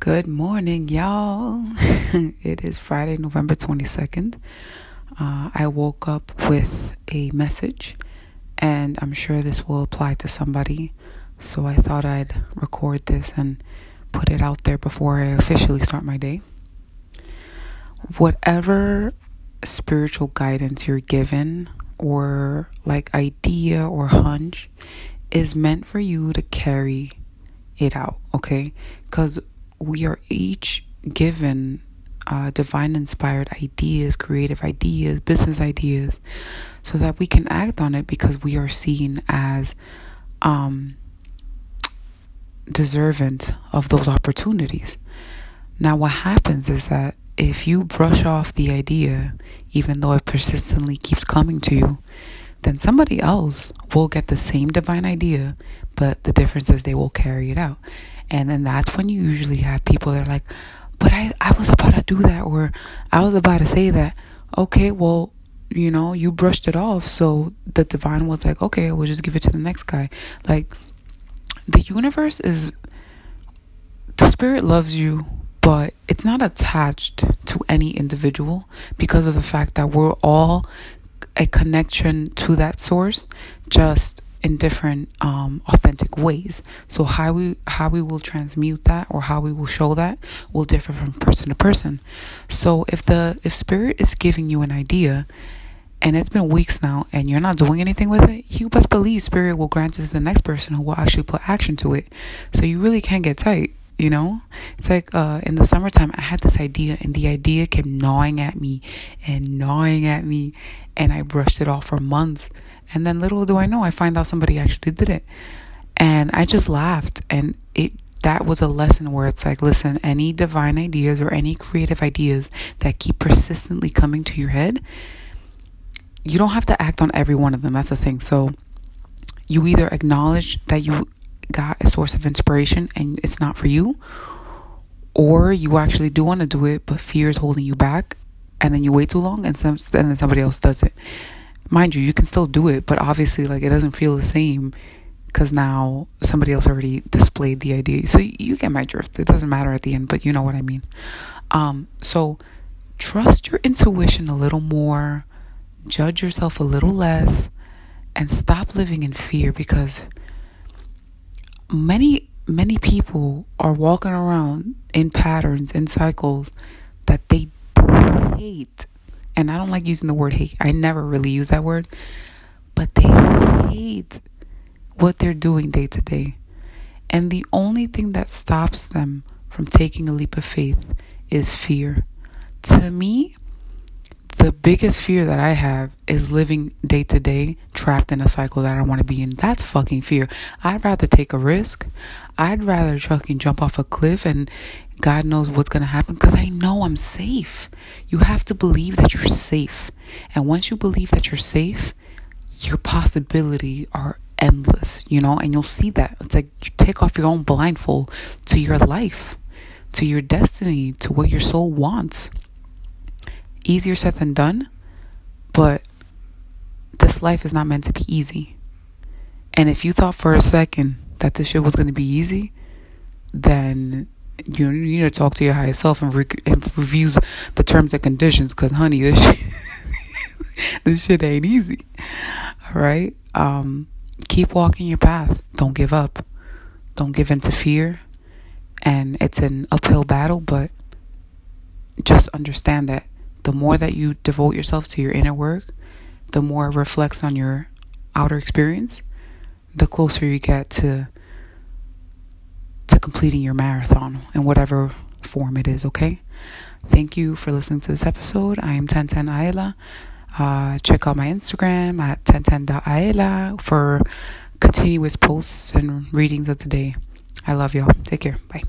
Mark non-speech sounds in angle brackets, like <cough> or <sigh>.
Good morning, y'all. <laughs> it is Friday, November 22nd. Uh, I woke up with a message, and I'm sure this will apply to somebody. So I thought I'd record this and put it out there before I officially start my day. Whatever spiritual guidance you're given, or like idea or hunch, is meant for you to carry it out, okay? Because we are each given uh, divine inspired ideas, creative ideas, business ideas, so that we can act on it because we are seen as um, deserving of those opportunities. Now, what happens is that if you brush off the idea, even though it persistently keeps coming to you, then somebody else will get the same divine idea, but the difference is they will carry it out. And then that's when you usually have people that are like, but I, I was about to do that, or I was about to say that. Okay, well, you know, you brushed it off. So the divine was like, okay, we'll just give it to the next guy. Like, the universe is, the spirit loves you, but it's not attached to any individual because of the fact that we're all a connection to that source, just in different um, authentic ways. So how we how we will transmute that or how we will show that will differ from person to person. So if the if spirit is giving you an idea and it's been weeks now and you're not doing anything with it, you best believe spirit will grant it to the next person who will actually put action to it. So you really can't get tight you know it's like uh, in the summertime i had this idea and the idea kept gnawing at me and gnawing at me and i brushed it off for months and then little do I know, I find out somebody actually did it. And I just laughed. And it that was a lesson where it's like, listen, any divine ideas or any creative ideas that keep persistently coming to your head, you don't have to act on every one of them. That's the thing. So you either acknowledge that you got a source of inspiration and it's not for you, or you actually do want to do it, but fear is holding you back, and then you wait too long, and, some, and then somebody else does it mind you, you can still do it, but obviously, like, it doesn't feel the same because now somebody else already displayed the idea. So you get my drift. It doesn't matter at the end, but you know what I mean. Um, so trust your intuition a little more, judge yourself a little less, and stop living in fear because many many people are walking around in patterns in cycles that they hate and I don't like using the word hate. I never really use that word, but they hate what they're doing day to day. And the only thing that stops them from taking a leap of faith is fear. To me, the biggest fear that I have is living day to day trapped in a cycle that I want to be in. That's fucking fear. I'd rather take a risk. I'd rather fucking jump off a cliff and God knows what's going to happen because I know I'm safe. You have to believe that you're safe. And once you believe that you're safe, your possibilities are endless, you know, and you'll see that. It's like you take off your own blindfold to your life, to your destiny, to what your soul wants. Easier said than done, but this life is not meant to be easy. And if you thought for a second that this shit was going to be easy, then you you need to talk to your higher self and, re- and review the terms and conditions because honey this <laughs> shit, this shit ain't easy all right um keep walking your path. Don't give up. Don't give in to fear. And it's an uphill battle but just understand that the more that you devote yourself to your inner work the more it reflects on your outer experience the closer you get to to completing your marathon in whatever form it is, okay? Thank you for listening to this episode. I am 1010 Ayla. Uh, check out my Instagram at 1010.aela for continuous posts and readings of the day. I love y'all. Take care. Bye.